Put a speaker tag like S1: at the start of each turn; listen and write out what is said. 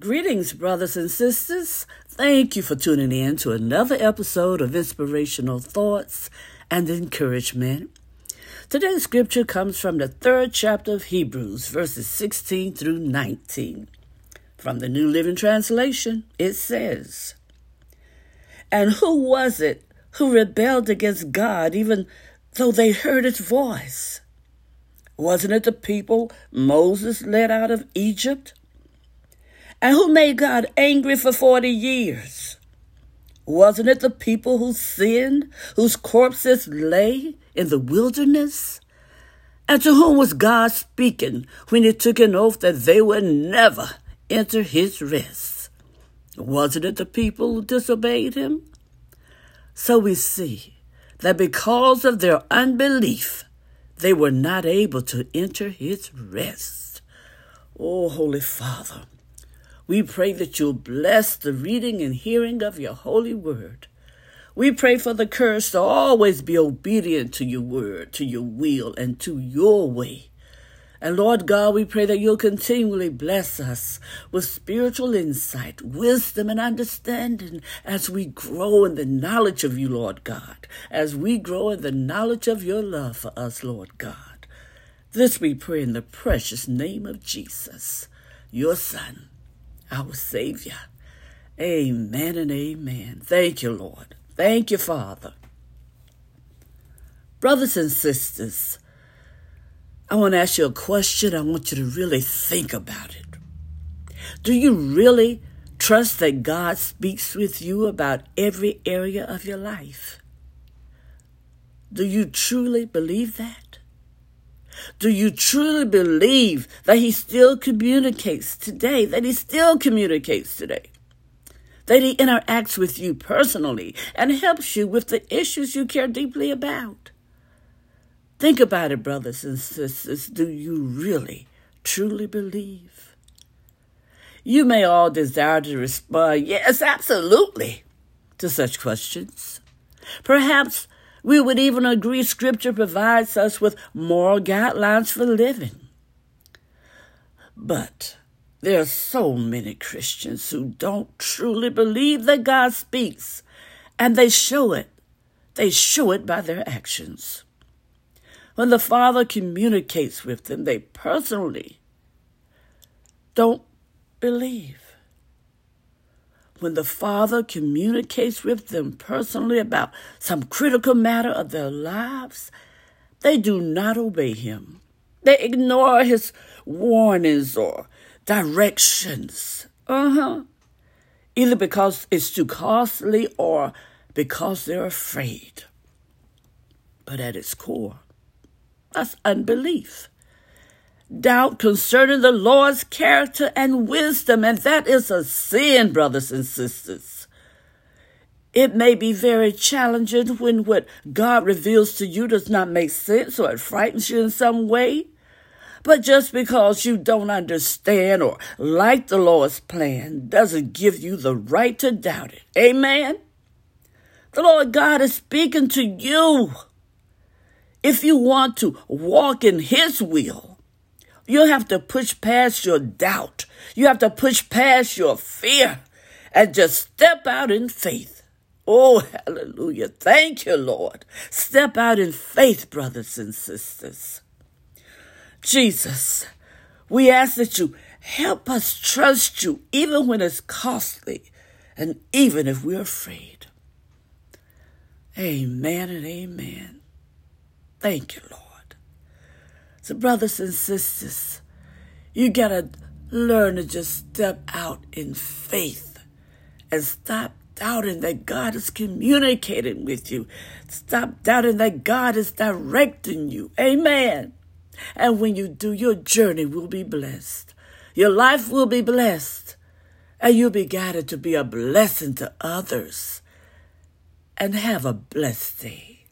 S1: Greetings, brothers and sisters. Thank you for tuning in to another episode of Inspirational Thoughts and Encouragement. Today's scripture comes from the third chapter of Hebrews, verses 16 through 19. From the New Living Translation, it says, And who was it who rebelled against God even though they heard his voice? Wasn't it the people Moses led out of Egypt? And who made God angry for 40 years? Wasn't it the people who sinned, whose corpses lay in the wilderness? And to whom was God speaking when he took an oath that they would never enter his rest? Wasn't it the people who disobeyed him? So we see that because of their unbelief, they were not able to enter his rest. Oh, Holy Father, we pray that you'll bless the reading and hearing of your holy word. We pray for the courage to always be obedient to your word, to your will, and to your way. And Lord God, we pray that you'll continually bless us with spiritual insight, wisdom, and understanding as we grow in the knowledge of you, Lord God, as we grow in the knowledge of your love for us, Lord God. This we pray in the precious name of Jesus, your Son our Savior. Amen and amen. Thank you, Lord. Thank you, Father. Brothers and sisters, I want to ask you a question. I want you to really think about it. Do you really trust that God speaks with you about every area of your life? Do you truly believe that? Do you truly believe that He still communicates today? That He still communicates today? That He interacts with you personally and helps you with the issues you care deeply about? Think about it, brothers and sisters. Do you really, truly believe? You may all desire to respond, yes, absolutely, to such questions. Perhaps we would even agree Scripture provides us with moral guidelines for living. But there are so many Christians who don't truly believe that God speaks, and they show it. They show it by their actions. When the Father communicates with them, they personally don't believe when the Father communicates with them personally about some critical matter of their lives, they do not obey Him. They ignore His warnings or directions. Uh huh. Either because it's too costly or because they're afraid. But at its core, that's unbelief doubt concerning the Lord's character and wisdom, and that is a sin, brothers and sisters. It may be very challenging when what God reveals to you does not make sense or it frightens you in some way. But just because you don't understand or like the Lord's plan doesn't give you the right to doubt it. Amen? The Lord God is speaking to you. If you want to walk in His will, you have to push past your doubt. You have to push past your fear and just step out in faith. Oh, hallelujah. Thank you, Lord. Step out in faith, brothers and sisters. Jesus, we ask that you help us trust you even when it's costly and even if we're afraid. Amen and amen. Thank you, Lord. So, brothers and sisters, you got to learn to just step out in faith and stop doubting that God is communicating with you. Stop doubting that God is directing you. Amen. And when you do, your journey will be blessed. Your life will be blessed. And you'll be guided to be a blessing to others. And have a blessed day.